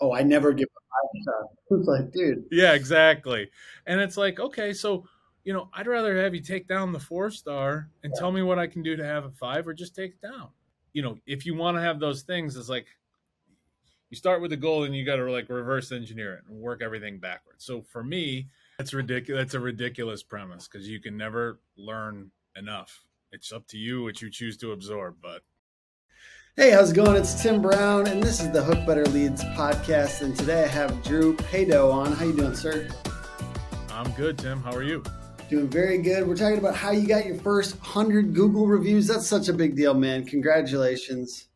oh, I never give a five star. It's like, dude. Yeah, exactly. And it's like, okay, so you know, I'd rather have you take down the four star and Yeah. tell me what I can do to have a five, or just take it down. You know, if you want to have those things, it's like you start with a goal and you got to like reverse engineer it and work everything backwards. So for me, that's ridiculous. That's a ridiculous premise because you can never learn enough. It's up to you what you choose to absorb. But Hey, how's it going? It's Tim Brown, and this is the Hook Better Leads podcast. And today I have Drew Paydo on. How you doing, sir? I'm good, Tim. How are you? Doing very good. We're talking about how you got your first 100 Google reviews. That's such a big deal, man. Congratulations.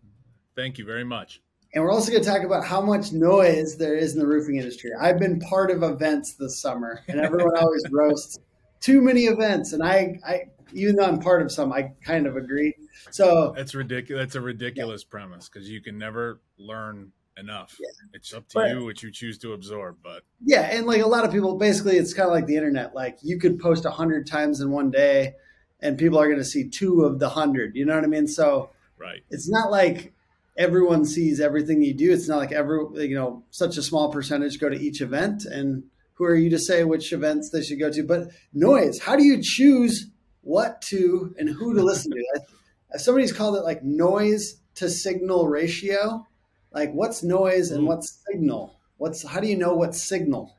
Thank you very much. And we're also going to talk about how much noise there is in the roofing industry. I've been part of events this summer, and everyone always roasts too many events. And I, I, even though I'm part of some, I kind of agree. So That's ridiculous. That's a ridiculous premise because you can never learn enough. Yeah. It's up to But- you what you choose to absorb. But yeah, and like a lot of people, basically, it's kind of like the internet. Like you could post a hundred times in one day, and people are going to see two of the hundred. You know what I mean? So right, it's not like everyone sees everything you do. It's not like every you know such a small percentage go to each event, and who are you to say which events they should go to? But noise. How do you choose what to and who to listen to? I- Somebody's called it like noise to signal ratio. Like what's noise and what's signal? What's how do you know what's signal?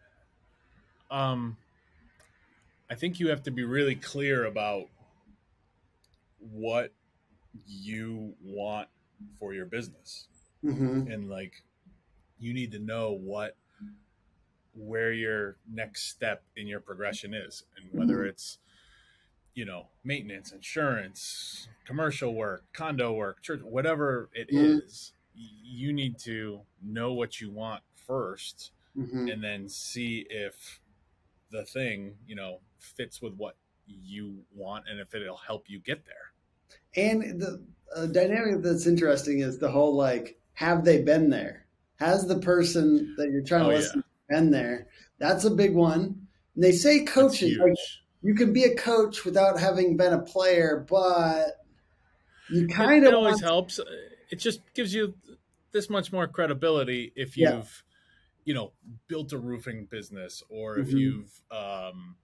um, I think you have to be really clear about what you want for your business, Mm-hmm. and like you need to know what where your next step in your progression is, and whether Mhm. it's you know maintenance, insurance, commercial work, condo work, church, whatever it Mhm. is, you need to know what you want first Mm-hmm. and then see if the thing you know fits with what you want and if it'll help you get there And the uh, dynamic that's interesting is the whole like, have they been there? Has the person that you're trying to Oh, yeah. listen to been there? That's a big one. And they say coaching, like, you can be a coach without having been a player, but you kind it of always want, helps it just gives you this much more credibility if you've Yeah. you know built a roofing business or if Mhm. you've um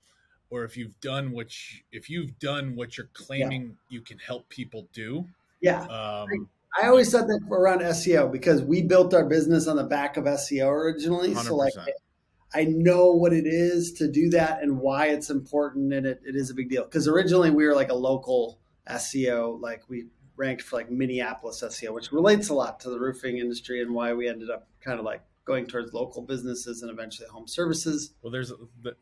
or if you've done what you, if you've done what you're claiming you can help people do yeah. um I always thought that around SEO because we built our business on the back of SEO originally. So like I know what it is to do that and why it's important and it, it is a big deal. Because originally we were like a local SEO, like we ranked for like Minneapolis SEO, which relates a lot to the roofing industry and why we ended up kind of like going towards local businesses and eventually home services. well there's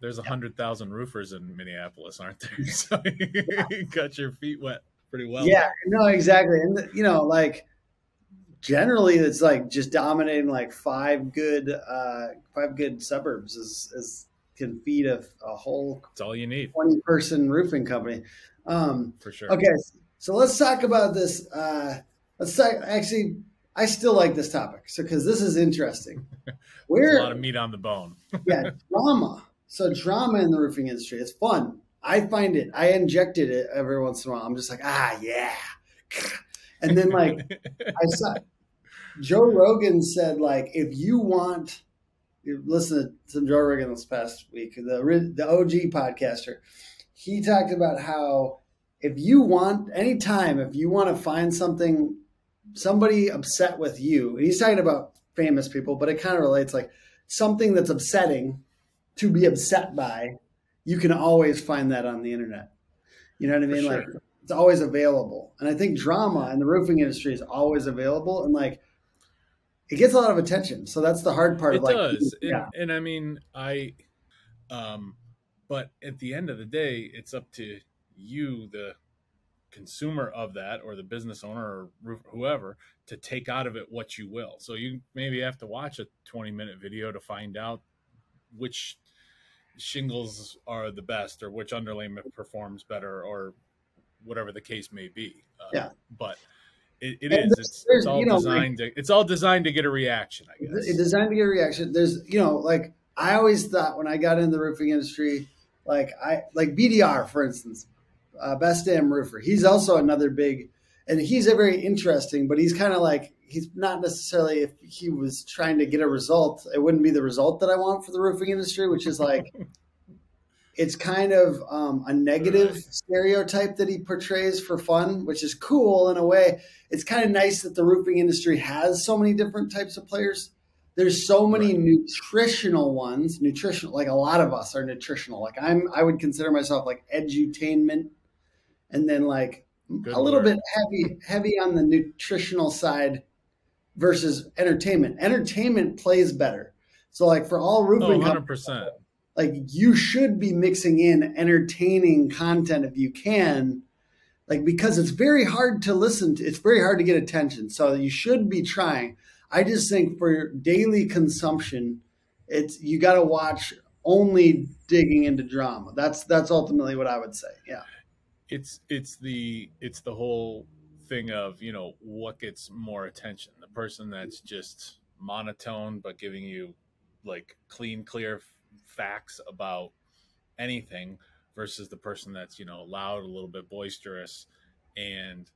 there's a hundred thousand roofers in minneapolis aren't there so you got your feet wet pretty well yeah, no, exactly. And you know, like generally it's like just dominating like five good uh five good suburbs is, is can feed a, a whole That's all you need 20 person roofing company. Um for sure. Okay, so let's talk about this. Uh, let's talk, actually. I still like this topic, so because this is interesting. There's Where, a lot of meat on the bone. yeah, drama. So drama in the roofing industry is fun. I find it. I injected it every once in a while. I'm just like, ah, yeah, and then like I saw Joe Rogan said like if you want, listen to some Joe Rogan this past week, the the OG podcaster. He talked about how if you want anytime if you want to find something somebody upset with you, and he's talking about famous people, but it kind of relates like something that's upsetting to be upset by. You can always find that on the internet. You know what I mean? Like it's always available. And I think drama in the roofing industry is always available and like it gets a lot of attention. So that's the hard part it of like does and, yeah. and i mean i um but at the end of the day it's up to you the consumer of that or the business owner or roof- whoever to take out of it what you will so you maybe have to watch a 20 minute video to find out which shingles are the best or which underlayment performs better or whatever the case may be uh, Yeah. but it, it And is there's- it's, there's, it's all you know, like- designed to it's all designed to get a reaction i guess It's designed to get a reaction. There's, you know, like I always thought when I got in the roofing industry, like I like BDR, for instance, uh, Best Damn Roofer. He's also another big, and he's a very interesting, but he's kind of like he's not necessarily if he was trying to get a result, it wouldn't be the result that I want for the roofing industry, which is like it's kind of um, a negative stereotype that he portrays for fun, which is cool in a way. It's kind of nice that the roofing industry has so many different types of players. There's so many right. nutritional ones, nutritional. Like a lot of us are nutritional. Like I'm, I would consider myself like edutainment, and then like Good a little bit heavy, heavy on the nutritional side versus entertainment. Entertainment plays better. So like for all roofing, oh, 100% like you should be mixing in entertaining content if you can like because it's very hard to listen to it's very hard to get attention. So you should be trying. I just think for daily consumption it's you got to watch only digging into drama. That's that's ultimately what i would say. Yeah. It's it's the it's the whole thing of you know what gets more attention the person that's just monotone but giving you like clean clear facts about anything versus the person that's you know loud a little bit boisterous and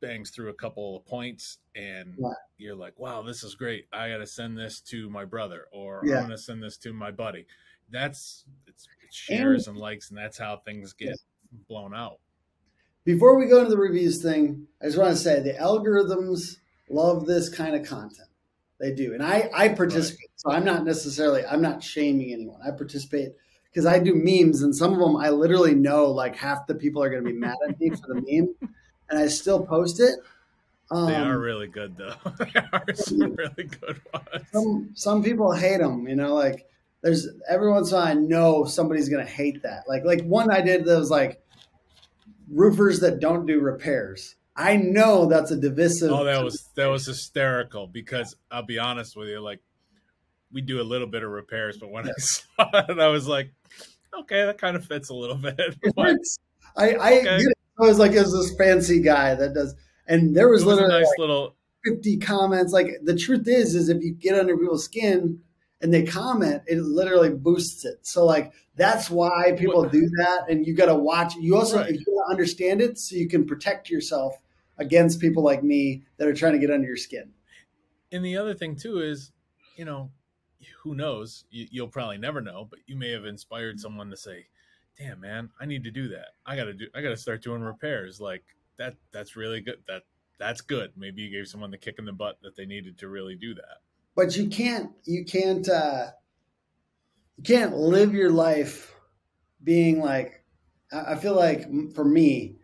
bangs through a couple of points and yeah. you're like wow this is great i gotta send this to my brother or yeah. i'm gonna send this to my buddy that's it's, it's shares and, and, likes and that's how things get yeah. blown out before we go into the reviews thing i just want to say the algorithms love this kind of content they do, and I I participate. Right. So I'm not necessarily I'm not shaming anyone. I participate because I do memes, and some of them I literally know like half the people are going to be mad at me for the meme, and I still post it. Um, they are really good though. they are some really good ones. Some some people hate them. You know, like there's every once in a while I know somebody's going to hate that. Like like one I did that was like roofers that don't do repairs I know that's a divisive. Oh, that was that was hysterical because I'll be honest with you, like we do a little bit of repairs, but when I saw it, I was like, okay, that kind of fits a little bit. I I, okay. I was like, is this fancy guy that does, and there was, was literally nice like little fifty comments. Like the truth is, is if you get under people's skin and they comment, it literally boosts it. So like that's why people do that, and you got to watch. You also right. you understand it so you can protect yourself against people like me that are trying to get under your skin. And the other thing too is, you know, who knows? You, will probably never know, but you may have inspired mm-hmm. someone to say, "Damn, man, I need to do that. I got to do. I got to start doing repairs. Like that. That's really good. That that's good. Maybe you gave someone the kick in the butt that they needed to really do that. But you can't. You can't. uh You can't live your life being like. I feel like for me,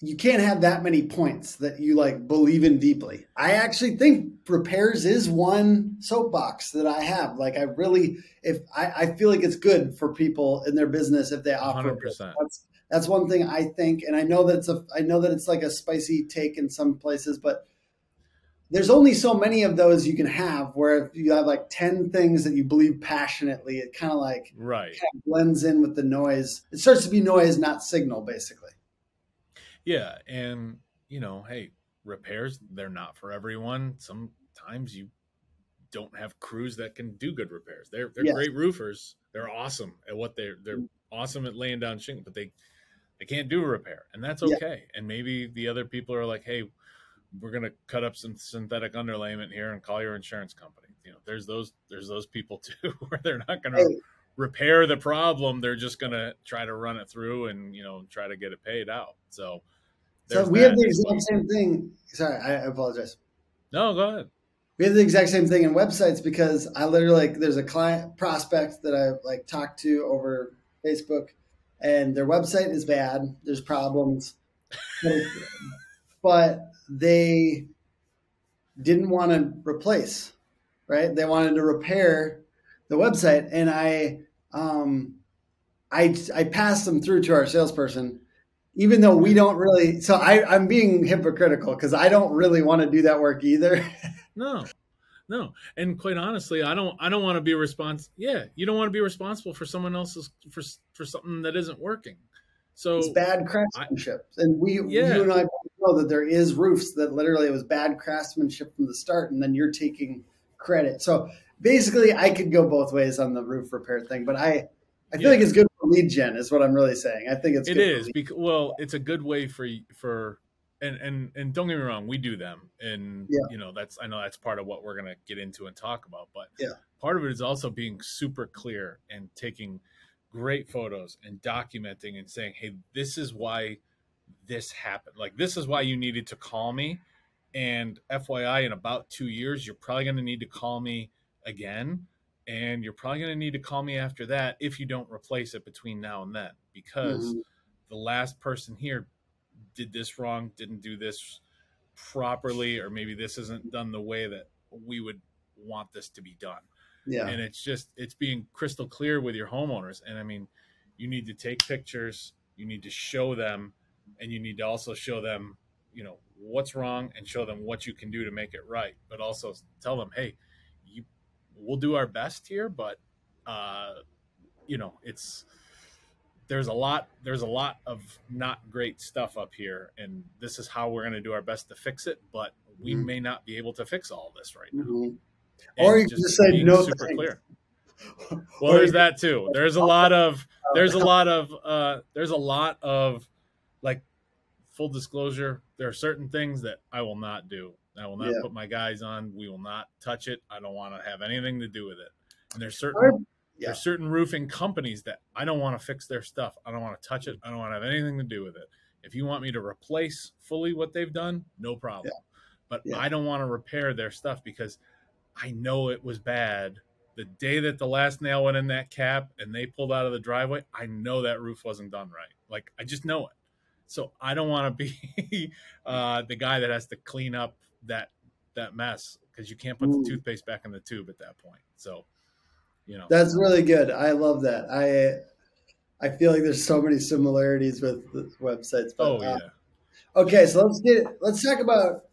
you can't have that many points that you like believe in deeply. I actually think repairs is one soapbox that I have. Like I really, if I, I feel like it's good for people in their business if they offer. 100%. That's that's one thing I think, and I know that it's a I know that it's like a spicy take in some places, but there's only so many of those you can have. Where if you have like ten things that you believe passionately, it kind of like right kind of blends in with the noise. It starts to be noise, not signal, basically. Yeah, and you know, hey, repairs they're not for everyone. Sometimes you don't have crews that can do good repairs. They're they're yes. great roofers. They're awesome at what they're they're mm-hmm. awesome at laying down shingle, but they they can't do a repair, and that's okay. Yeah. And maybe the other people are like, hey, we're gonna cut up some synthetic underlayment here and call your insurance company. You know, there's those there's those people too where they're not gonna hey. repair the problem. They're just gonna try to run it through and you know try to get it paid out. So so we have the exact same thing. Sorry, I apologize. No, go ahead. We have the exact same thing in websites because I literally like there's a client prospect that I like talked to over Facebook, and their website is bad. There's problems, but they didn't want to replace. Right? They wanted to repair the website, and I um, I I passed them through to our salesperson even though we don't really so I, i'm being hypocritical because i don't really want to do that work either no no and quite honestly i don't i don't want to be responsible yeah you don't want to be responsible for someone else's for for something that isn't working so it's bad craftsmanship I, and we yeah. you and i know that there is roofs that literally it was bad craftsmanship from the start and then you're taking credit so basically i could go both ways on the roof repair thing but i I feel yeah. like it's good for lead gen, is what I'm really saying. I think it's it is because well, it's a good way for for and and and don't get me wrong, we do them, and Yeah. you know that's I know that's part of what we're gonna get into and talk about. But Yeah. part of it is also being super clear and taking great photos and documenting and saying, hey, this is why this happened. Like this is why you needed to call me. And FYI, in about two years, you're probably going to need to call me again. And you're probably going to need to call me after that if you don't replace it between now and then, because Mhm. the last person here did this wrong, didn't do this properly, or maybe this isn't done the way that we would want this to be done Yeah. and it's just it's being crystal clear with your homeowners and i mean you need to take pictures you need to show them and you need to also show them you know what's wrong and show them what you can do to make it right but also tell them hey you we'll do our best here but uh you know it's there's a lot there's a lot of not great stuff up here and this is how we're going to do our best to fix it but we Mhm. may not be able to fix all this right now Mhm. Or you can just say, "No thanks." Well, Or there's that too. There's a lot of there's a lot of uh, there's a lot of like full disclosure. There are certain things that I will not do. I will not Yeah. put my guys on. We will not touch it. I don't want to have anything to do with it. And there's certain yeah. there's certain roofing companies that I don't want to fix their stuff. I don't want to touch it. I don't want to have anything to do with it. If you want me to replace fully what they've done, no problem. But Yeah. I don't want to repair their stuff because I know it was bad. The day that the last nail went in that cap and they pulled out of the driveway, I know that roof wasn't done right. Like I just know it. So I don't want to be uh, the guy that has to clean up that that mess because you can't put Mm. the toothpaste back in the tube at that point. So, you know, That's really good. I love that. I I feel like there's so many similarities with the websites. But, oh uh, yeah, Okay, so let's get let's talk about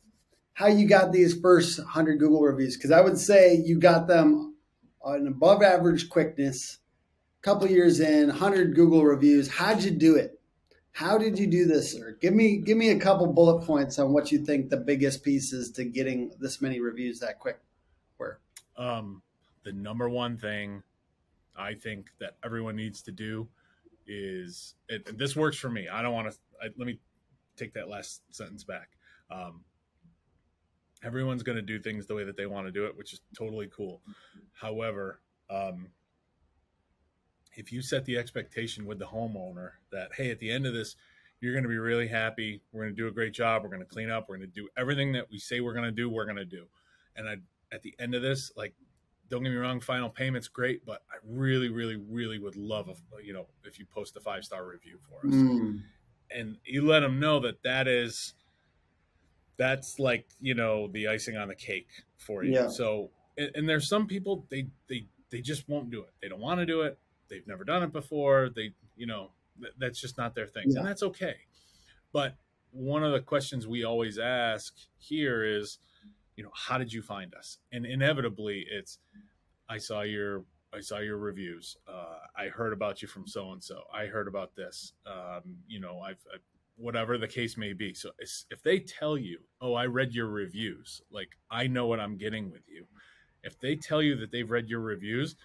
how you got these first hundred Google reviews because I would say you got them on above average quickness. A couple years in, hundred Google reviews. How'd you do it? How did you do this, sir? Give me give me a couple bullet points on what you think the biggest pieces to getting this many reviews that quick were. um, the number one thing I think that everyone needs to do is it, this works for me. I don't want to. Let me take that last sentence back. Um, everyone's going to do things the way that they want to do it, which is totally cool. However, um, if you set the expectation with the homeowner that hey, at the end of this, you're going to be really happy. We're going to do a great job. We're going to clean up. We're going to do everything that we say we're going to do. We're going to do. And I, at the end of this, like don't get me wrong, final payment's great, but I really, really, really would love if you know if you post a five star review for us, Mm, and you let them know that that is that's like you know the icing on the cake for you. Yeah. So, and, and there's some people they they they just won't do it. They don't want to do it. They've never done it before. They you know th- that's just not their thing, Yeah. and that's okay. But one of the questions we always ask here is you know how did you find us and inevitably it's i saw your i saw your reviews uh, i heard about you from so and so i heard about this um, you know i've I, whatever the case may be so if they tell you oh i read your reviews like i know what i'm getting with you if they tell you that they've read your reviews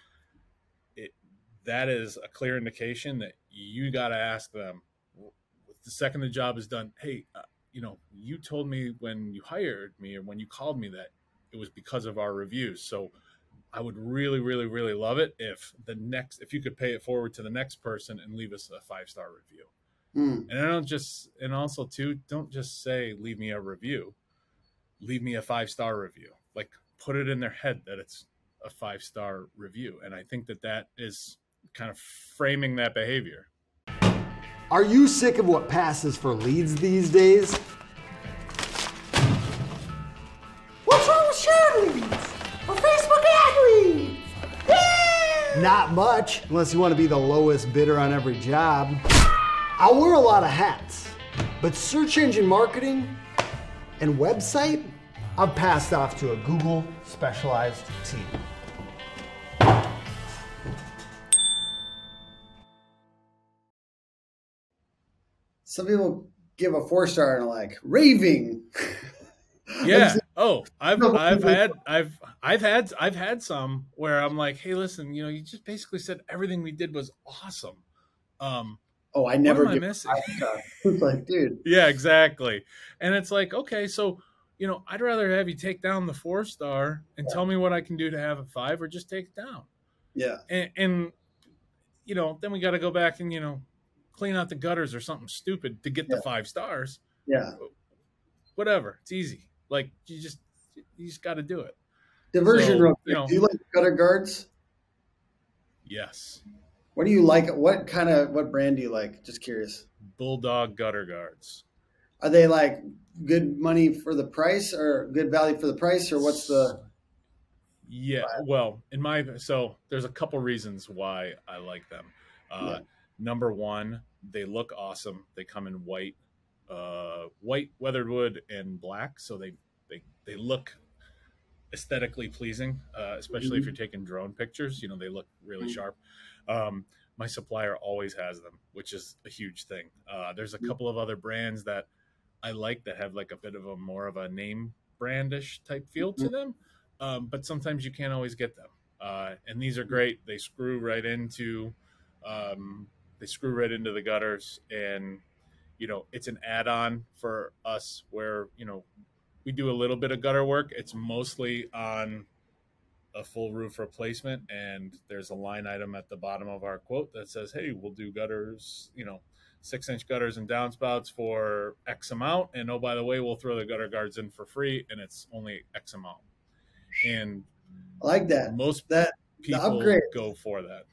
it that is a clear indication that you got to ask them the second the job is done hey uh, you know, you told me when you hired me or when you called me that it was because of our reviews. So I would really, really, really love it if the next, if you could pay it forward to the next person and leave us a five star review. Mm, And I don't just, and also too, don't just say, leave me a review, leave me a five star review. Like put it in their head that it's a five star review. And I think that that is kind of framing that behavior. Are you sick of what passes for leads these days? What's wrong with share leads? Or Facebook ad leads? Yeah! Not much, unless you want to be the lowest bidder on every job. I wear a lot of hats, but search engine marketing and website, I've passed off to a Google specialized team. some people give a four star and are like raving. yeah oh i've i've had i've i've had i've had some where i'm like hey listen you know you just basically said everything we did was awesome um Oh, I never am I missing? Uh, it's like, dude, yeah, exactly. And it's like, okay, so you know, I'd rather have you take down the four star and tell me what I can do to have a five, or just take it down. yeah, And, and you know, then we got to go back and you know, clean out the gutters or something stupid to get the five stars. yeah. Whatever, it's easy. Like you just you just got to do it. Diversion, So, you know- do you like gutter guards? Yes, What do you like? What kind of what brand do you like? Just curious. bulldog gutter guards. Are they like good money for the price, or good value for the price, or what's the? Yeah, well, in my so there's a couple reasons why I like them. Uh, Yeah. Number one, they look awesome. They come in white, uh, white weathered wood and black, so they they they look aesthetically pleasing. Uh, especially if Mhm. you're taking drone pictures, you know they look really Mhm. sharp. Um, my supplier always has them, which is a huge thing. Uh, there's a Mhm. couple of other brands that I like that have like a bit of a more of a name brandish type feel to them um, but sometimes you can't always get them. Uh, and these are great. They screw right into, um, they screw right into the gutters, and you know it's an add-on for us where you know we do a little bit of gutter work. It's mostly on a full roof replacement, and there's a line item at the bottom of our quote that says, "Hey, we'll do gutters, you know." Six inch gutters and downspouts for X amount. And oh, by the way, we'll throw the gutter guards in for free and it's only X amount and I like that. most That people go for that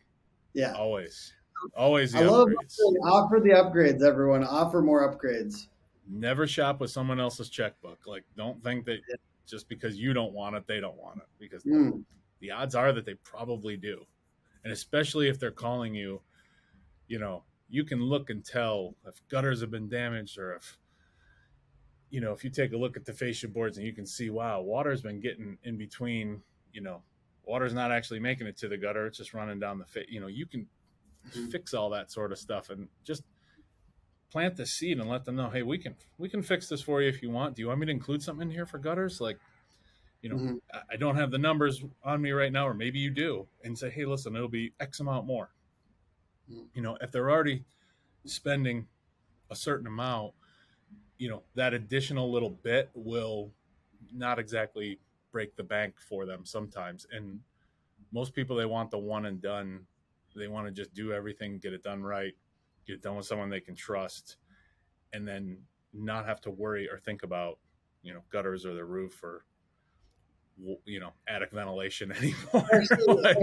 yeah. always always the I love upgrades offer the upgrades. Everyone offer more upgrades. never shop with someone else's checkbook like don't think that just because you don't want it they don't want it because Mm. the odds are that they probably do and especially if they're calling you you know you can look and tell if gutters have been damaged or if you know if you take a look at the fascia boards and you can see wow water's been getting in between you know water's not actually making it to the gutter it's just running down the fit you know you can Mhm. fix all that sort of stuff and just plant the seed and let them know hey we can we can fix this for you if you want. Do you want me to include something in here for gutters? Like you know Mhm. I- don't have the numbers on me right now or maybe you do and say hey listen it'll be x amount more. Mhm. you know if they're already spending a certain amount you know that additional little bit will not exactly break the bank for them sometimes and most people they want the one and done. They want to just do everything get it done right get done with someone they can trust and then not have to worry or think about you know gutters or the roof or you know attic ventilation anymore Like,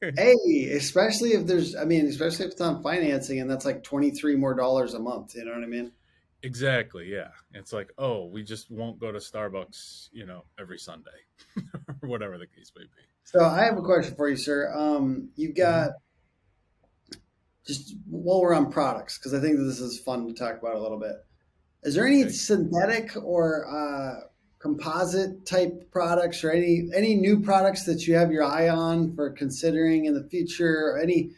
hey, especially if there's, I mean, especially if it's on financing and that's like 23 more dollars a month. You know what I mean? exactly yeah it's like oh we just won't go to starbucks you know every sunday or whatever the case may be So I have a question for you, sir. Um, you've got just while we're on products, because I think this is fun to talk about a little bit. Is there any synthetic or uh, composite type products, or any any new products that you have your eye on for considering in the future? Any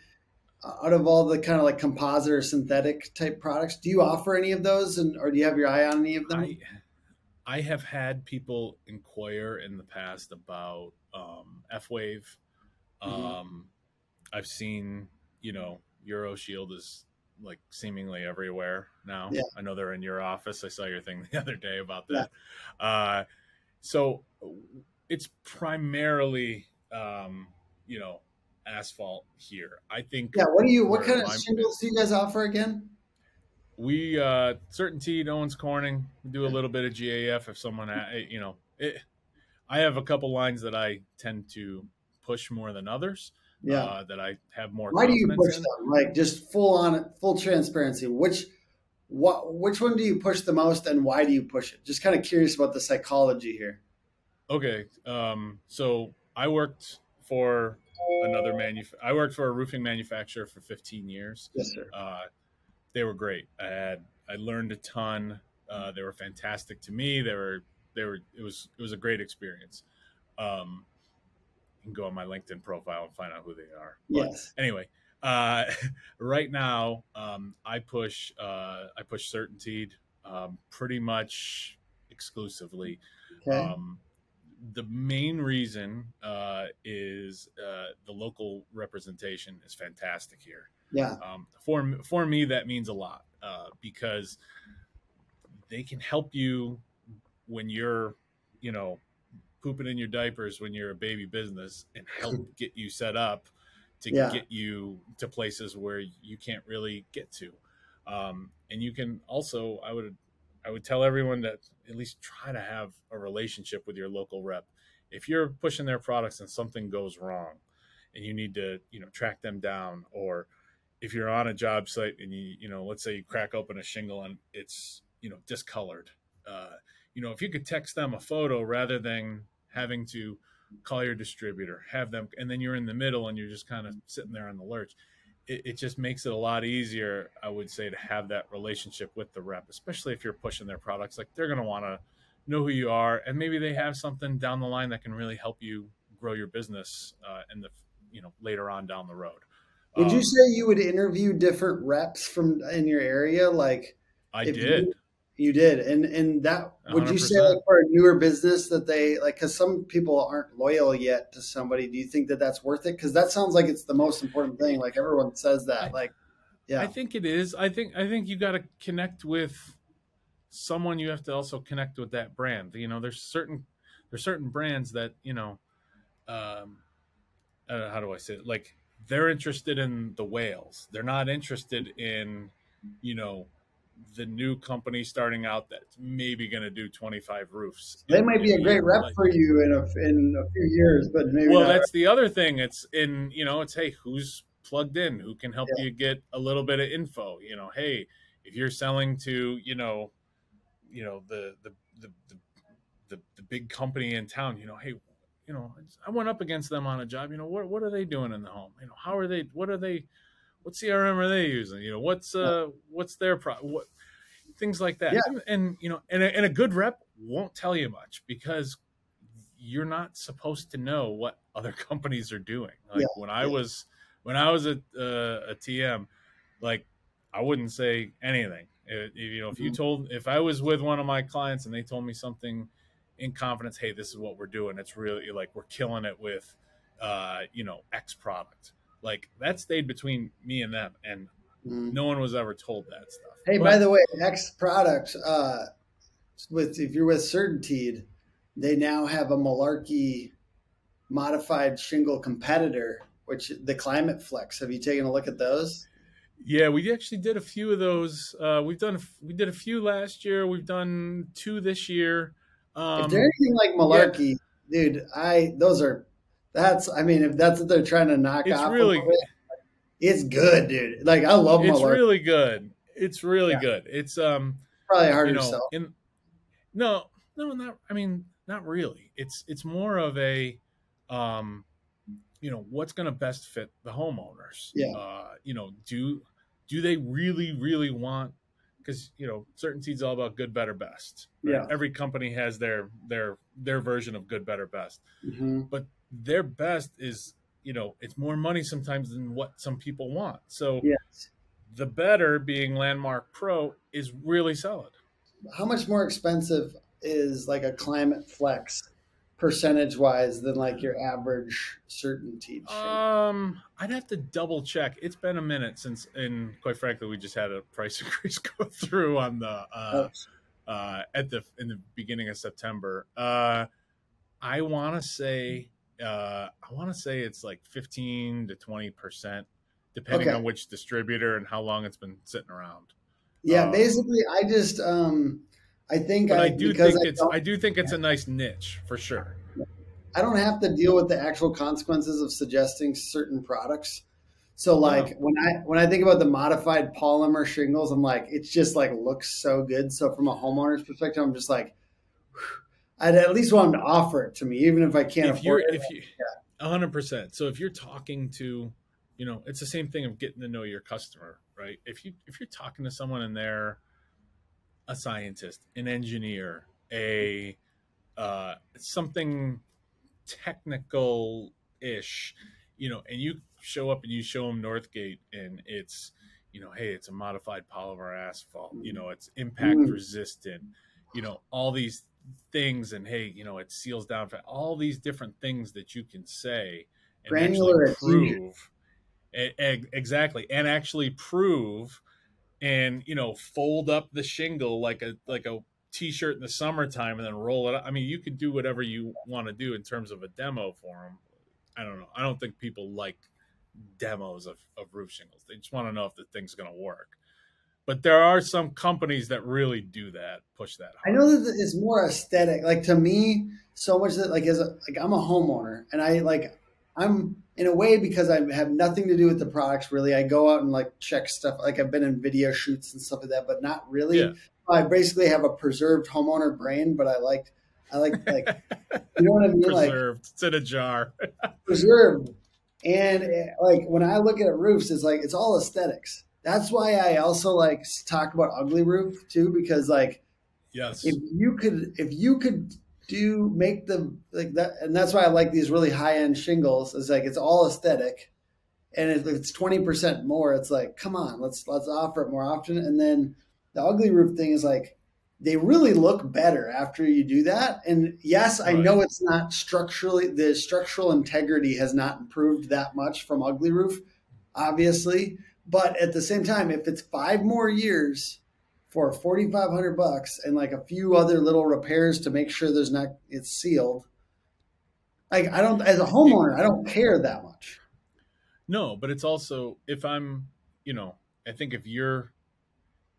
uh, out of all the kind of like composite or synthetic type products, do you offer any of those, and or do you have your eye on any of them? I I have had people inquire in the past about um, F Wave. Mhm. Um, I've seen, you know, Euroshield is like seemingly everywhere now. Yeah. I know they're in your office. I saw your thing the other day about that. Uh, so it's primarily, um, you know, asphalt here. I think yeah. What do you? What kind of shingles do you guys offer again? we uh CertainTeed owens corning we do a little bit of gaf if someone you know it, i have a couple lines that i tend to push more than others Yeah. uh, that i have more Why do you push in. them? Like just full on, full transparency. Which, what, which one do you push the most, and why do you push it? Just kind of curious about the psychology here. okay um so i worked for another manuf- i worked for a roofing manufacturer for 15 years Yes, sir. uh, they were great. I had I learned a ton. Uh, they were fantastic to me. They were they were it was it was a great experience. Um, you can go on my LinkedIn profile and find out who they are. But Yes. anyway, uh, right now um, I push uh, I push Certainteed um, pretty much exclusively. Okay. Um, the main reason uh, is uh, the local representation is fantastic here. Yeah. Um, for for me, that means a lot uh, because they can help you when you're, you know, pooping in your diapers when you're a baby business and help get you set up to Yeah. get you to places where you can't really get to. Um, and you can also, I would, I would tell everyone that at least try to have a relationship with your local rep. If you're pushing their products and something goes wrong, and you need to, you know, track them down, or if you're on a job site and you, you know, let's say you crack open a shingle and it's, you know, discolored, uh, you know, if you could text them a photo rather than having to call your distributor, have them, and then you're in the middle and you're just kind of sitting there on the lurch. It, it just makes it a lot easier, I would say, to have that relationship with the rep, especially if you're pushing their products. Like they're going to want to know who you are, and maybe they have something down the line that can really help you grow your business uh, in the, you know, later on down the road. Would you Um, say you would interview different reps from in your area? Like I if you- did. You did, and and that would you say like for a newer business that they like because some people aren't loyal yet to somebody. Do you think that that's worth it? Because that sounds like it's the most important thing. Like everyone says that. Like, yeah, I think it is. I think I think you got to connect with someone. You have to also connect with that brand. You know, there's certain there's certain brands that you know. Um, uh, how do I say it? Like they're interested in the whales. They're not interested in you know the new company starting out that's maybe going to do 25 roofs. they might be a great rep Like- for you in a in a few years, but maybe well that's the other thing it's in you know it's hey who's plugged in who can help Yeah. you get a little bit of info you know hey if you're selling to you know you know the the the the, the, the big company in town you know hey you know i went up against them on a job you know what what are they doing in the home you know how are they what are they what crm are they using you know what's uh what's their pro what things like that Yeah. and, and you know and a, and a good rep won't tell you much because you're not supposed to know what other companies are doing. Like Yeah, when I yeah. was when I was a uh, a TM, like I wouldn't say anything. It- you know, if you Mhm. told if I was with one of my clients and they told me something in confidence, hey, this is what we're doing. It's really like we're killing it with, uh, you know, X product. Like that stayed between me and them, and Mhm. no one was ever told that stuff. Hey, But- by the way, X products uh, with if you're with Certainteed, they now have a Malarkey modified shingle competitor, which the Climate Flex. Have you taken a look at those? Yeah, we actually did a few of those. Uh, we've done we did a few last year. We've done two this year. Um, if they're anything like Malarkey, dude, I those are that's I mean if that's what they're trying to knock It's off, really- bit, it's good, dude. Like I love it's Malarkey. really good. It's really Yeah. good. It's um Probably hard you to know sell. in no no not I mean not really. It's it's more of a um you know what's going to best fit the homeowners. Yeah. Uh, you know do do they really really want because you know CertainTeed's all about good better best. right? Yeah. Every company has their their their version of good better best. hmm but their best is you know it's more money sometimes than what some people want. So Yes. the better being landmark pro is really solid. How much more expensive is like a Climate Flex percentage wise than like your average CertainTeed um i'd have to double check. It's been a minute since and quite frankly we just had a price increase go through on the uh, Oh. uh at the in the beginning of september. Uh i want to say uh i want to say it's like 15 to 20 percent depending Okay. on which distributor and how long it's been sitting around Yeah, Um, basically, I just um, I think I, I do because think I it's I do think it's a nice niche for sure. I don't have to deal with the actual consequences of suggesting certain products. So like when I when I think about the modified polymer shingles, I'm like it's just like looks so good. So from a homeowner's perspective, I'm just like I'd at least want them to offer it to me, even if I can't If you're afford it. if you hundred percent. So if you're talking to, you know, it's the same thing of getting to know your customer, right? If you if you're talking to someone and they're a scientist, an engineer, a uh, something technical ish, you know, and you show up and you show them Northgate and it's, you know, hey, it's a modified polymer asphalt, you know, it's impact Mm. resistant, you know, all these things and hey, you know, it seals down for all these different things that you can say and Granular actually prove exactly and actually prove and you know fold up the shingle like a like a t-shirt in the summertime and then roll it up i mean you could do whatever you want to do in terms of a demo for them i don't know i don't think people like demos of, of roof shingles they just want to know if the thing's going to work but there are some companies that really do that push that I know that it's more aesthetic. Like to me, so much that like as a like I'm a homeowner and I like I'm in a way because I have nothing to do with the products really. I go out and like check stuff. Like I've been in video shoots and stuff like that, but not really. Yeah. I basically have a preserved homeowner brain, but I like I like like you know what I mean? Like preserved it's in a jar preserved. And eh, like when I look at roofs, it's like it's all aesthetics. That's why I also like talk about ugly roof too, because like yes. if you could if you could do make the like that and that's why i like these really high end shingles it's like it's all aesthetic. And if it's 20% more it's like come on let's let's offer it more often. And then the ugly roof thing is like they really look better after you do that. And yes i Right. know it's not structurally the structural integrity has not improved that much from ugly roof obviously but at the same time if it's five more years for 4500 bucks and like a few other little repairs to make sure there's not it's sealed like i don't as a homeowner i don't care that much No, but it's also if I'm, you know, I think if you're,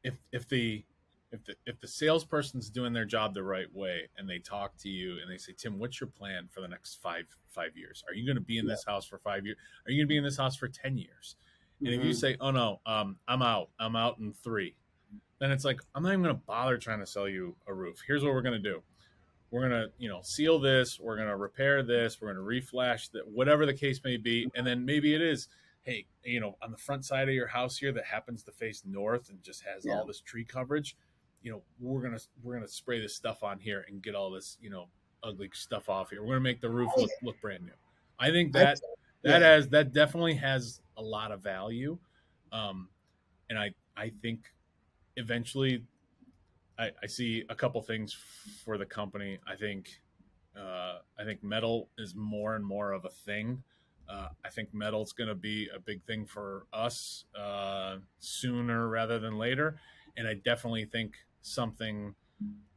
if if the if the if the salesperson's doing their job the right way and they talk to you and they say, Tim, what's your plan for the next five five years? Are you going to be in this house for five years? Are you going to be in this house for ten years? And if you Mhm. say, oh no, um, I'm out, I'm out in three, then it's like I'm not even going to bother trying to sell you a roof. Here's what we're going to do. We're gonna, you know, seal this. We're gonna repair this. We're gonna reflash that, whatever the case may be, and then maybe it is hey, you know, on the front side of your house here that happens to face north and just has Yeah. all this tree coverage, you know, we're gonna we're gonna spray this stuff on here and get all this, you know, ugly stuff off here. We're gonna make the roof look, look brand new. I think that that yeah. has that definitely has a lot of value, um, and I I think eventually I, I see a couple things for the company. I think uh, I think metal is more and more of a thing. Uh, I think metal's going to be a big thing for us uh, sooner rather than later, and I definitely think something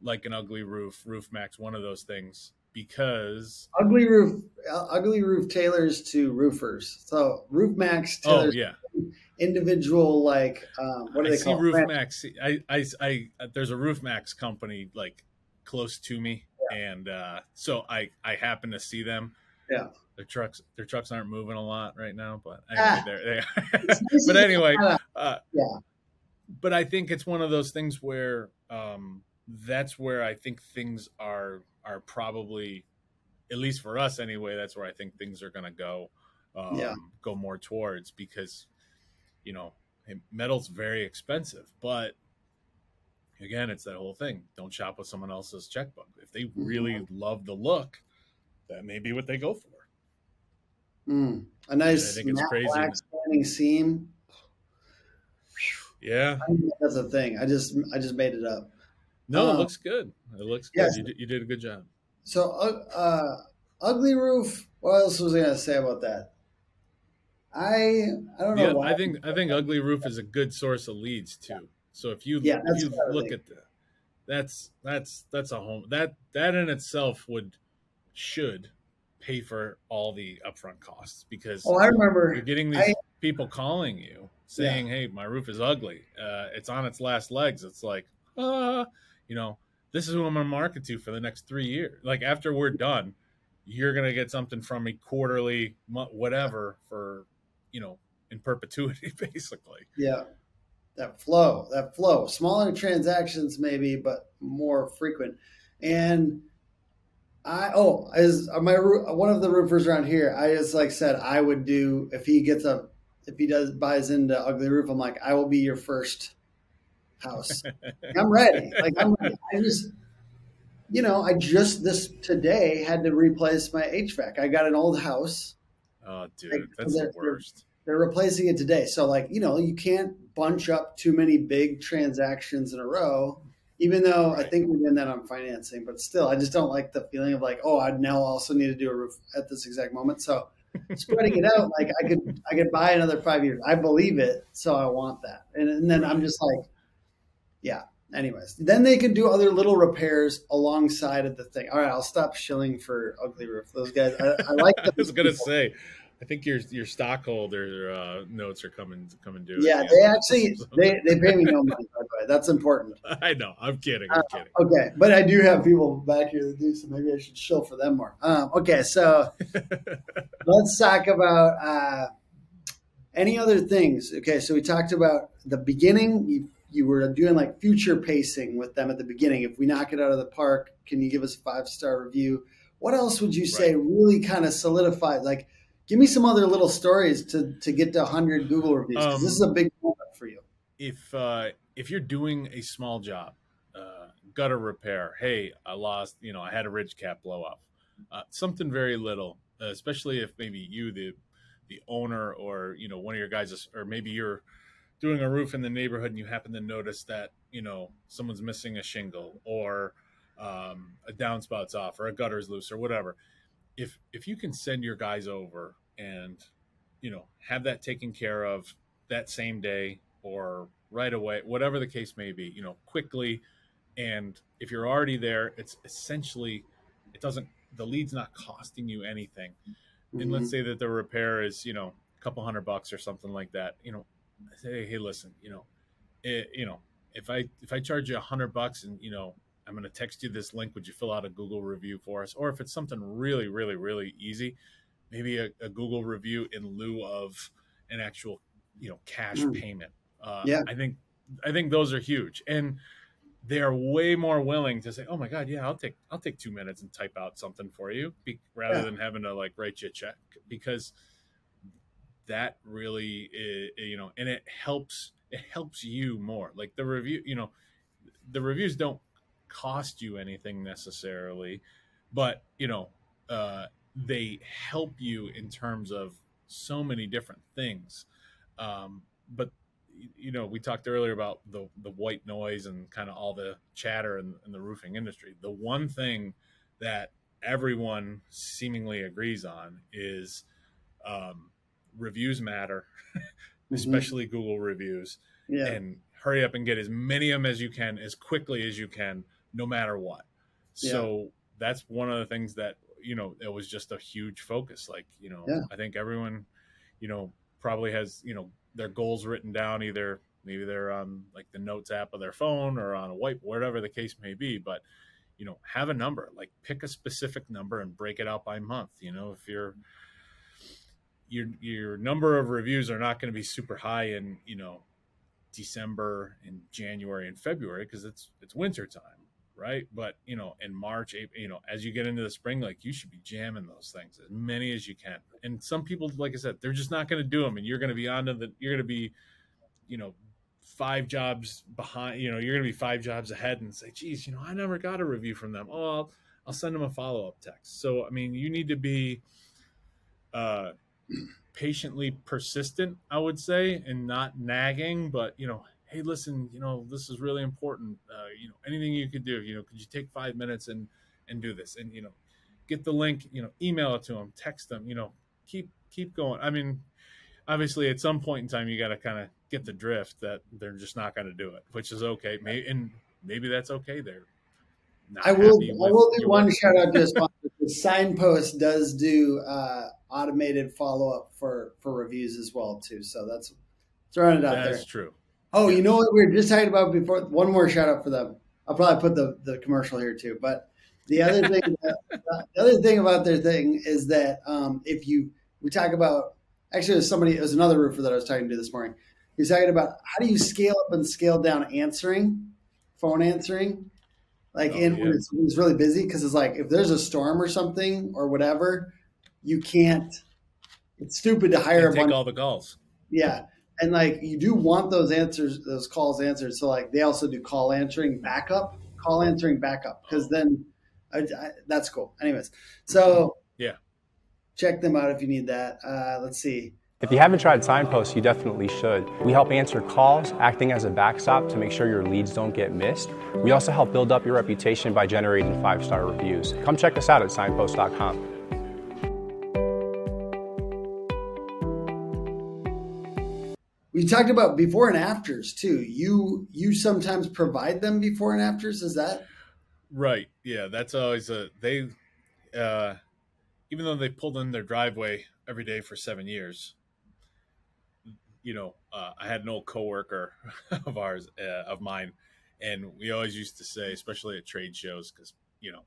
like an ugly roof, Roof Maxx, one of those things, because ugly roof ugly roof tailors to roofers so roof maxx oh tailors yeah, individual like um, what do I they see call? Roof Maxx. I, I, I, there's a Roof Maxx company like close to me, and uh, so I, I happen to see them. Yeah. their trucks, their trucks aren't moving a lot right now, but Ah. anyway, they're, they but anyway, uh, Yeah. But I think it's one of those things where um, that's where I think things are are probably, at least for us anyway. That's where I think things are going to go, um, Yeah. go more towards because, you know, metal's very expensive, but again, it's that whole thing. Don't shop with someone else's checkbook. If they really Mm-hmm. love the look, that may be what they go for. mm, a nice I think it's crazy. black standing seam Yeah. That's a thing i just i just made it up No, it Uh, looks good. It looks good. yes. You, did, you did a good job. So, uh, ugly roof. What else was I going to say about that? I I don't know. Yeah, why. I think I think Ugly Roof is a good source of leads too. So if you Yeah, if you look at the, that's that's that's a home that that in itself would should pay for all the upfront costs because Oh, I remember. you're getting these I- people calling you saying, "Hey, my roof is ugly. Uh, it's on its last legs." It's like, uh, you know, this is who I'm gonna market to for the next three years. Like after we're done, you're gonna get something from me quarterly, whatever, for you know, in perpetuity, basically. Yeah, that flow, that flow. Smaller transactions maybe, but more frequent. And I oh, as uh, my uh, one of the roofers around here, I just like said I would do if he gets a if he does buys into ugly roof. I'm like I will be your first house. I'm ready. Like I'm ready. I just you know I just this today had to replace my HVAC. I got an old house. Oh, dude, Like, that's the they're- worst. They're replacing it today. So, like, you know, you can't bunch up too many big transactions in a row, even though I think we're doing that on financing. But still, I just don't like the feeling of like, oh, I now also need to do a roof at this exact moment. So, spreading it out, like I could I could buy another five years. I believe it, so I want that. And, and then I'm just like, yeah. Anyways, then they can do other little repairs alongside of the thing. All right, I'll stop shilling for ugly roof. Those guys, I, I like. I was gonna people. say, I think your your stockholder uh, notes are coming to coming due. Yeah, they actually they, they pay me no money. By the way, that's important. I know. I'm kidding. I'm uh, kidding. okay, but I do have people back here that do, so maybe I should show for them more. Um, okay, so let's talk about uh, any other things. Okay, so we talked about the beginning. You, you were doing like future pacing with them at the beginning. If we knock it out of the park, can you give us a five star review? What else would you say right. really kind of solidified like? give me some other little stories to to get to 100 Google reviews. Um, this is a big moment for you. If uh, if you're doing a small job, uh, gutter repair, hey, I lost, you know, I had a ridge cap blow up, uh, something very little, especially if maybe you the the owner or you know one of your guys or maybe you're doing a roof in the neighborhood and you happen to notice that you know someone's missing a shingle or um, a downspout's off or a gutter's loose or whatever if if you can send your guys over and you know have that taken care of that same day or right away whatever the case may be you know quickly and if you're already there it's essentially it doesn't the lead's not costing you anything mm-hmm. and let's mm-hmm. say that the repair is you know a couple hundred bucks or something like that you know say hey listen you know it, you know if i if i charge you a hundred bucks and you know I'm going to text you this link. Would you fill out a Google review for us? Or if it's something really, really, really easy, maybe a, a Google review in lieu of an actual, you know, cash mm. payment. Uh, yeah, I think I think those are huge, and they are way more willing to say, "Oh my God, yeah, I'll take I'll take two minutes and type out something for you," be, rather yeah. than having to like write you a check because that really is, you know, and it helps it helps you more. Like the review, you know, the reviews don't cost you anything necessarily, but you know, uh, they help you in terms of so many different things. Um, but you know, we talked earlier about the the white noise and kind of all the chatter in, in the roofing industry. The one thing that everyone seemingly agrees on is um, reviews matter, mm-hmm. especially mm-hmm. Google reviews. Yeah. And hurry up and get as many of them as you can as quickly as you can no matter what. Yeah. So that's one of the things that you know it was just a huge focus. Like you know, yeah. I think everyone, you know, probably has you know their goals written down either maybe they're on like the notes app of their phone or on a white whatever the case may be but you know have a number like pick a specific number and break it out by month you know if you're your your number of reviews are not going to be super high in you know December and January and February because it's it's winter time right? But you know, in March, April, you know, as you get into the spring, like you should be jamming those things as many as you can. And some people, like I said, they're just not going to do them, and you're going to be on to the, you're going to be, you know, five jobs behind. You know, you're going to be five jobs ahead, and say, geez, you know, I never got a review from them. Oh, I'll, I'll send them a follow up text. So, I mean, you need to be. Uh, patiently persistent i would say and not nagging but you know hey, listen, you know, this is really important. Uh, you know, anything you could do, you know, could you take five minutes and and do this, and you know, get the link, you know, email it to them, text them, you know, keep keep going. I mean, obviously, at some point in time, you got to kind of get the drift that they're just not going to do it, which is okay. Maybe and maybe that's okay. They're I will. I will do one shout out to the signpost does do uh, automated follow up for for reviews as well too. So that's throwing it out that's there. That's true. Oh, you know what we were just talking about before? One more shout out for them. I'll probably put the, the commercial here too. But the other thing, that, the other thing about their thing is that um, if you we talk about actually, there's somebody, it was another roofer that I was talking to this morning. He's talking about how do you scale up and scale down answering, phone answering, like oh, in yeah. when, it's, when it's really busy because it's like if there's a storm or something or whatever, you can't. It's stupid to hire take all the calls. Yeah, and like you do want those answers, those calls answered. So like they also do call answering backup, call answering backup, because then I, I, that's cool. Anyways, so yeah, check them out if you need that. Uh, let's see. If you haven't tried Signpost, you definitely should. We help answer calls, acting as a backstop to make sure your leads don't get missed. We also help build up your reputation by generating five star reviews. Come check us out at signpost.com. We talked about before and afters too. You you sometimes provide them before and afters. Is that right? Yeah, that's always a they. Uh, even though they pulled in their driveway every day for seven years, you know, uh, I had an old coworker of ours uh, of mine and we always used to say especially at trade shows cuz you know,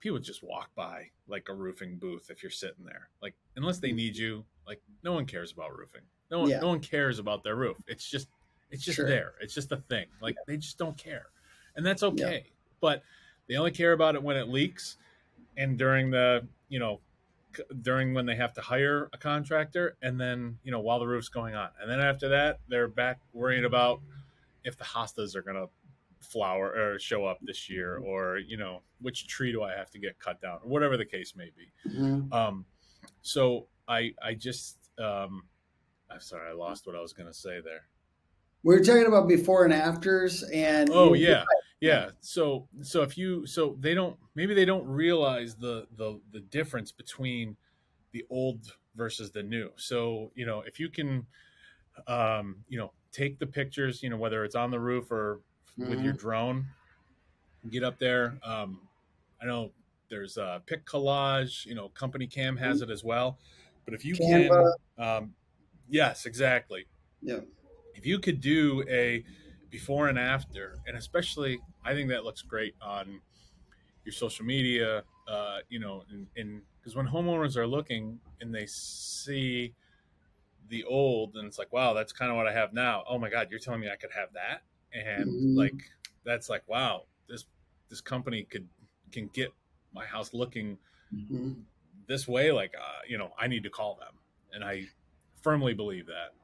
people just walk by like a roofing booth if you're sitting there. Like unless they need you, like no one cares about roofing. No one Yeah. no one cares about their roof. It's just it's just Sure. there. It's just a thing. Like they just don't care. And that's okay. But they only care about it when it leaks and during the, you know, during when they have to hire a contractor and then, you know, while the roof's going on. And then after that, they're back worrying about if the hostas are going to flower or show up this year or, you know, which tree do I have to get cut down or whatever the case may be. Mhm. Um, so I, I just, um, I'm sorry, I lost what I was going to say there. we were talking about before and afters? And Oh yeah, yeah. So so if you so they don't maybe they don't realize the the the difference between the old versus the new. So you know if you can, um, you know, take the pictures, you know, whether it's on the roof or with your drone, get up there. Um, I know there's a pic Collage. You know, CompanyCam has it as well. But if you Canva. can, um, yes, exactly yeah. if you could do a before and after, and especially, I think that looks great on your social media. Uh, you know, and because when homeowners are looking and they see the old, and it's like, wow, that's kind of what I have now. Oh my God, you're telling me I could have that, and Mhm. like that's like, wow, this this company could can get my house looking Mhm. this way. Like, uh, you know, I need to call them, and I firmly believe that.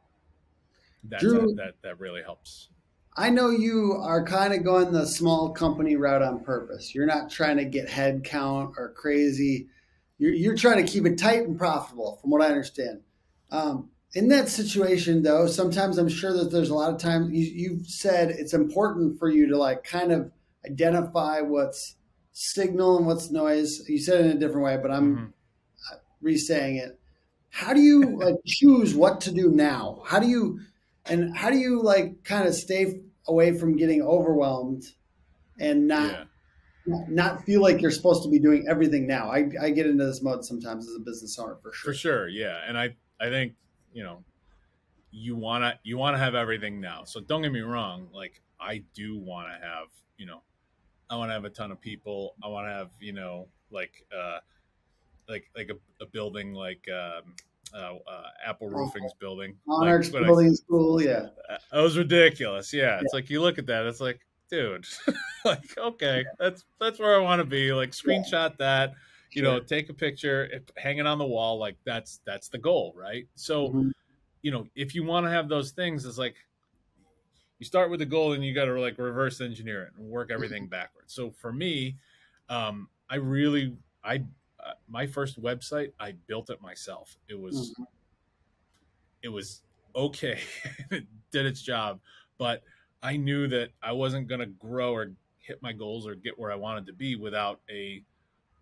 That's Drew- that that really helps. I know you are kind of going the small company route on purpose. You're not trying to get head count or crazy. You're, you're trying to keep it tight and profitable, from what I understand. Um, in that situation, though, sometimes I'm sure that there's a lot of times you, you've said it's important for you to like kind of identify what's signal and what's noise. You said it in a different way, but I'm Mhm. re-saying it. How do you like choose what to do now? How do you and how do you like kind of stay away from getting overwhelmed and not Yeah. not, not feel like you're supposed to be doing everything now? I, I get into this mode sometimes as a business owner for sure. for sure yeah and i i think you know you want to you want to have everything now so don't get me wrong like i do want to have you know i want to have a ton of people i want to have you know like uh like like a, a building like um uh, uh apple roofing's building. Monarchs like, but I- building school, yeah. that was ridiculous yeah. It's like you look at that it's like dude like okay that's that's where i want to be like screenshot that you know take a picture it- hang it on the wall like that's that's the goal right? So Mhm. you know if you want to have those things it's like you start with the goal and you got to like reverse engineer it and work everything backwards. So for me um i really i uh, my first website i built it myself. It was Mhm. it was okay it did its job but i knew that i wasn't going to grow or hit my goals or get where i wanted to be without a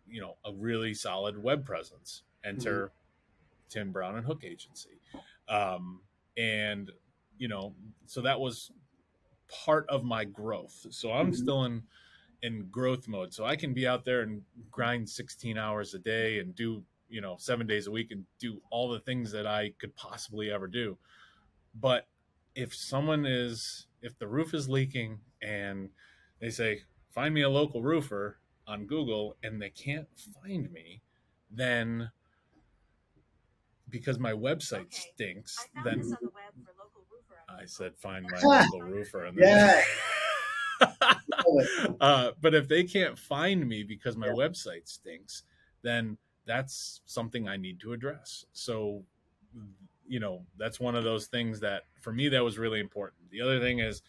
you know a really solid web presence. Enter tim brown and hook agency. Um, and you know so that was part of my growth. So i'm Mhm. still in in growth mode so i can be out there and grind 16 hours a day and do you know seven days a week and do all the things that i could possibly ever do but if someone is if the roof is leaking and they say find me a local roofer on google and they can't find me then because my website Okay. stinks I found then this on the web for local roofer. on i said oh, find my local roofer and then Yeah. Uh, but if they can't find me because my website stinks, then that's something I need to address. So, you know, that's one of those things that for me that was really important. The other thing is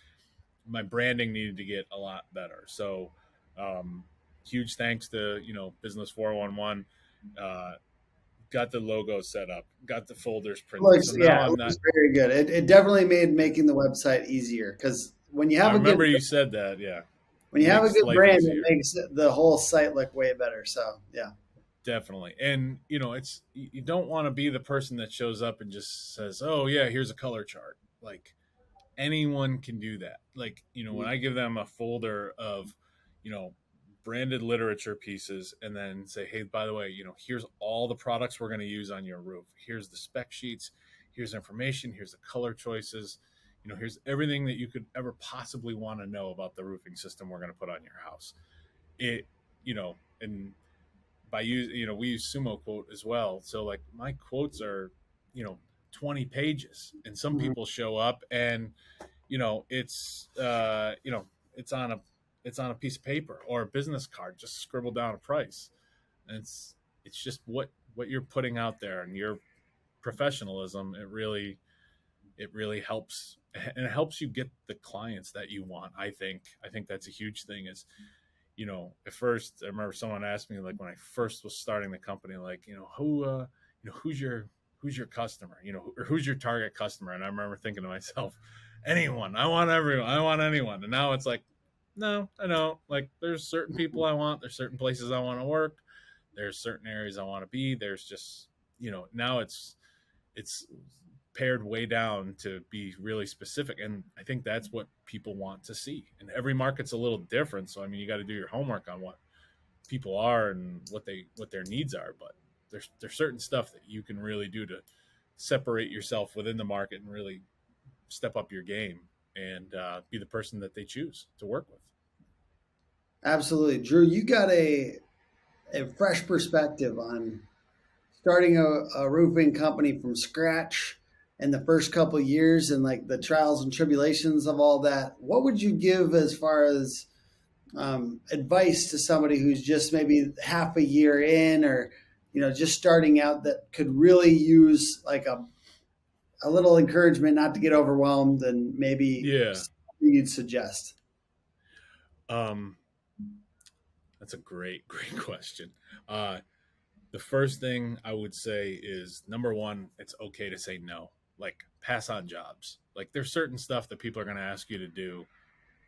my branding needed to get a lot better. So, um, huge thanks to you know Business Four One One. Uh, got the logo set up, got the folders printed. Looks, so yeah, it not. very good. It, it definitely made making the website easier because when you I have a good remember you said that. Yeah. when you have a good brand, easier. it makes the whole site look way better. So yeah, definitely and you know it's you you don't want to be the person that shows up and just says oh yeah here's a color chart like anyone can do that. Like, you know, when mm-hmm. I give them a folder of, you know, branded literature pieces and then say, hey, by the way, you know, here's all the products we're going to use on your roof. Here's the spec sheets. Here's information. Here's the color choices. You know, here's everything that you could ever possibly want to know about the roofing system we're going to put on your house. It, you know, and by use, you know, we use SumoQuote as well. So like my quotes are, you know, 20 pages and some Mhm. people show up and, you know, it's, uh, you know, it's on a, it's on a piece of paper or a business card, just scribble down a price. And it's, it's just what, what you're putting out there and your professionalism. It really, it really helps and it helps you get the clients that you want. I think, I think that's a huge thing is, you know, at first I remember someone asked me like when I first was starting the company, like, you know, who, uh, you know, who's your, who's your customer, you know, or who's your target customer? And I remember thinking to myself, anyone, I want everyone, I want anyone. And now it's like, no, I don't like, there's certain people I want, there's certain places I want to work. There's certain areas I want to be. There's just, you know, now it's, it's pared way down to be really specific. And I think that's what people want to see. And every market's a little different. So, I mean, you got to do your homework on what people are and what they, what their needs are. But there's, there's certain stuff that you can really do to separate yourself within the market and really step up your game and uh, be the person that they choose to work with. Absolutely, Drew. You got a a fresh perspective on starting a, a roofing company from scratch in the first couple of years and like the trials and tribulations of all that. What would you give as far as um, advice to somebody who's just maybe half a year in or you know just starting out that could really use like a a little encouragement not to get overwhelmed and maybe Yeah. you'd suggest Um, that's a great, great question. Uh, the first thing I would say is number one, it's okay to say no. Like pass on jobs. Like there's certain stuff that people are going to ask you to do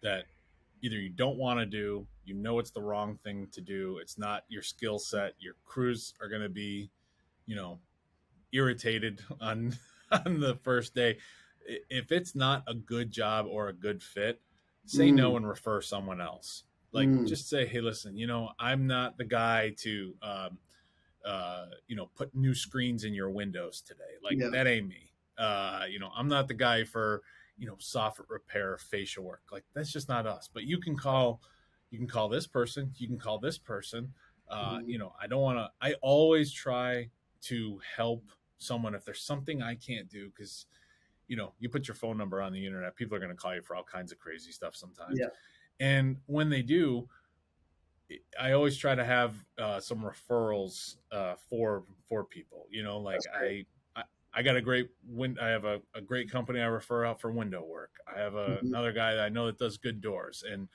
that either you don't want to do, you know it's the wrong thing to do, it's not your skill set. Your crews are going to be, you know, irritated on on the first day. If it's not a good job or a good fit, say no and refer someone else. Like Mm. just say, hey, listen, you know, I'm not the guy to, um, uh, you know, put new screens in your windows today. Like Yeah. that ain't me. Uh, you know, I'm not the guy for, you know, soffit repair, fascia work. Like that's just not us. But you can call, you can call this person. You can call this person. Uh, Mhm. You know, I don't want to. I always try to help someone if there's something I can't do because you know, you put your phone number on the internet, people are going to call you for all kinds of crazy stuff sometimes. Yeah. And when they do, I always try to have uh, some referrals uh, for for people. You know, like I. I got a great win. I have a, a great company I refer out for window work. I have a, Mhm. another guy that I know that does good doors and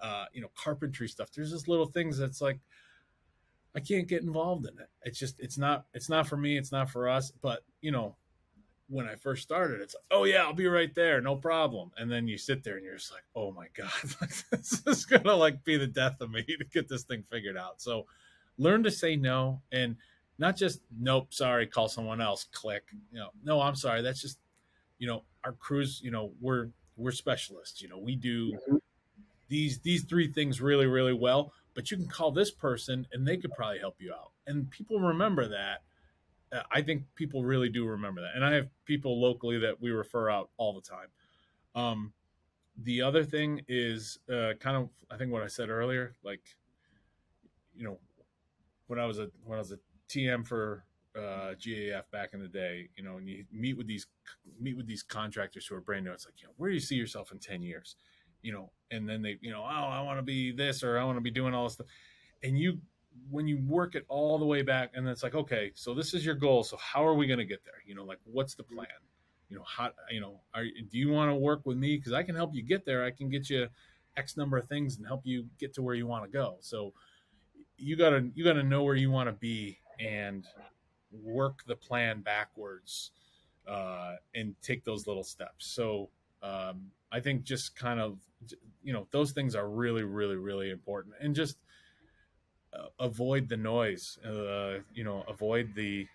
uh, you know carpentry stuff. There's just little things that's like I can't get involved in it. It's just it's not it's not for me. It's not for us. But you know, when I first started, it's like, oh yeah, I'll be right there, no problem. And then you sit there and you're just like, oh my god, this is gonna like be the death of me to get this thing figured out. So learn to say no and not just nope, sorry, call someone else, click. You know, no, I'm sorry. That's just you know our crews. You know, we're we're specialists. You know, we do these these three things really really well. But you can call this person and they could probably help you out. And people remember that uh, I think people really do remember that. And I have people locally that we refer out all the time. Um, the other thing is uh, kind of I think what I said earlier, like you know, when I was a when I was a TM for uh, GAF back in the day, you know, and you meet with these meet with these contractors who are brand new. It's like, you know, where do you see yourself in ten years? You know, and then they, you know, oh, I want to be this or I want to be doing all this stuff, and you when you work it all the way back and it's like okay so this is your goal so how are we going to get there you know like what's the plan you know how you know are do you want to work with me because i can help you get there i can get you x number of things and help you get to where you want to go so you gotta you gotta know where you want to be and work the plan backwards uh, and take those little steps. So um, i think just kind of you know those things are really really really important. And just uh, avoid the noise uh, you know avoid the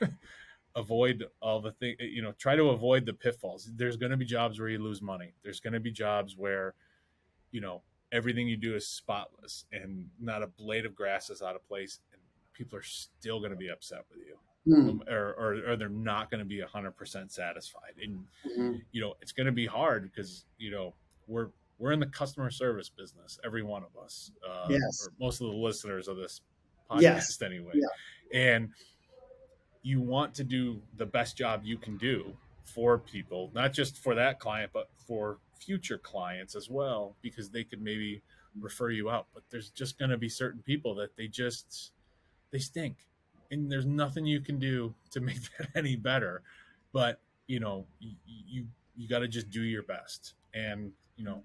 avoid all the thing you know try to avoid the pitfalls. There's going to be jobs where you lose money. There's going to be jobs where you know everything you do is spotless and not a blade of grass is out of place people are still going to be upset with you Hmm. or, or, or they're not going to be 100% satisfied and Mhm. you know it's going to be hard because you know we're we're in the customer service business every one of us uh, Yes. or most of the listeners of this podcast Yes. anyway Yeah. and you want to do the best job you can do for people not just for that client but for future clients as well because they could maybe refer you out but there's just going to be certain people that they just they stink. And there's nothing you can do to make that any better. But you know you you, you got to just do your best. And you know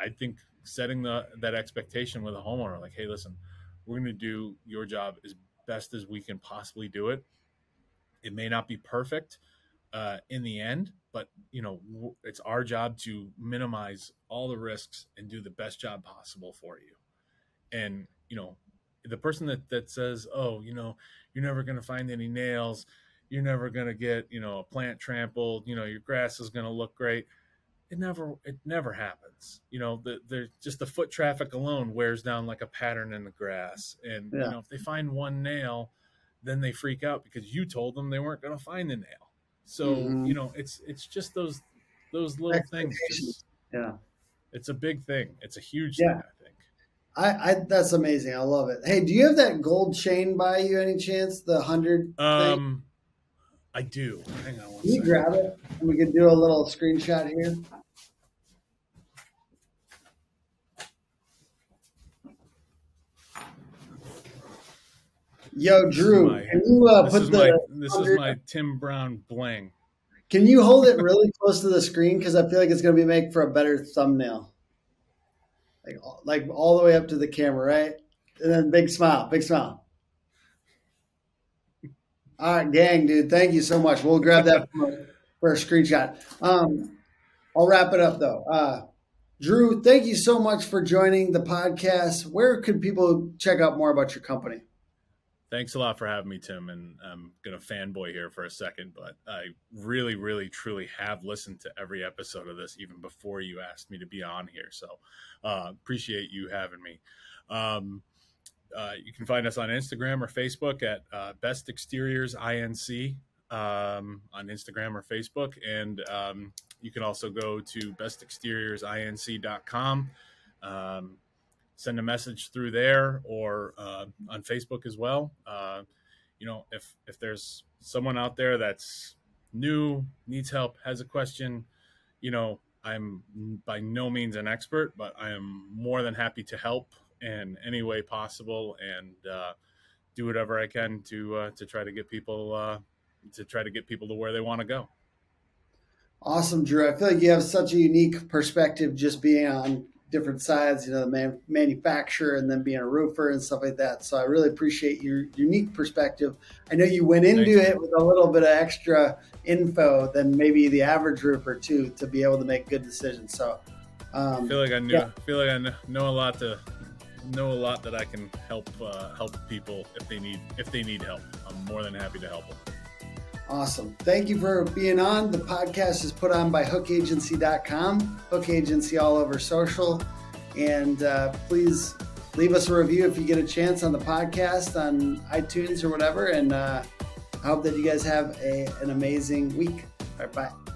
I- think setting the that expectation with a homeowner like hey listen we're going to do your job as best as we can possibly do it. It may not be perfect uh, in the end but you know it's our job to minimize all the risks and do the best job possible for you. And you know the person that that says oh you know you're never going to find any nails. You're never going to get you know a plant trampled. You know your grass is going to look great. It never it never happens. You know the, the just the foot traffic alone wears down like a pattern in the grass. And Yeah. you know if they find one nail then they freak out because you told them they weren't going to find the nail. So Mhm. you know it's it's just those those little things Just- Yeah. it's a big thing. It's a huge Yeah. thing i I, that's amazing. I love it. Hey, do you have that gold chain by you any chance? The hundred thing? um i do hang on one Can you second. grab it? And we could do a little screenshot here. Yo, Drew, my- can you uh, put the my this is my tim brown bling Can you hold it really close to the screen because I feel like it's going to be make for a better thumbnail. Like like all the way up to the camera, right? And then big smile, big smile. All right, gang, dude. Thank you so much. We'll grab that for, for a screenshot. Um, I'll wrap it up though. Uh, Drew, thank you so much for joining the podcast. Where could people check out more about your company? Thanks a lot for having me, Tim. And I'm going to fanboy here for a second, but I really, really, truly have listened to every episode of this even before you asked me to be on here. So uh, appreciate you having me. Um, uh, you can find us on Instagram or Facebook at uh, Best Exteriors INC um, on Instagram or Facebook. And um, you can also go to bestexteriorsinc.com. Um, send a message through there or uh, on Facebook as well. Uh, you know, if if there's someone out there that's new, needs help, has a question, you know, I'm by no means an expert, but I am more than happy to help in any way possible and uh, do whatever I can to uh, to try to get people uh, to try to get people to where they want to go. Awesome, Drew. I feel like you have such a unique perspective just being on different sides, you know, the man, manufacturer and then being a roofer and stuff like that. So I really appreciate your unique perspective. I know you went into Thanks, it with a little bit of extra info than maybe the average roofer too, to be able to make good decisions. So, I um, feel like I knew. Yeah. I feel like I know a lot to know a lot that I can help uh, help people if they need if they need help. I'm more than happy to help them. Awesome. Thank you for being on. The podcast is put on by hookagency.com, Hook Agency all over social. And uh, please leave us a review if you get a chance on the podcast on iTunes or whatever. And uh, I hope that you guys have a, an amazing week. All right, bye.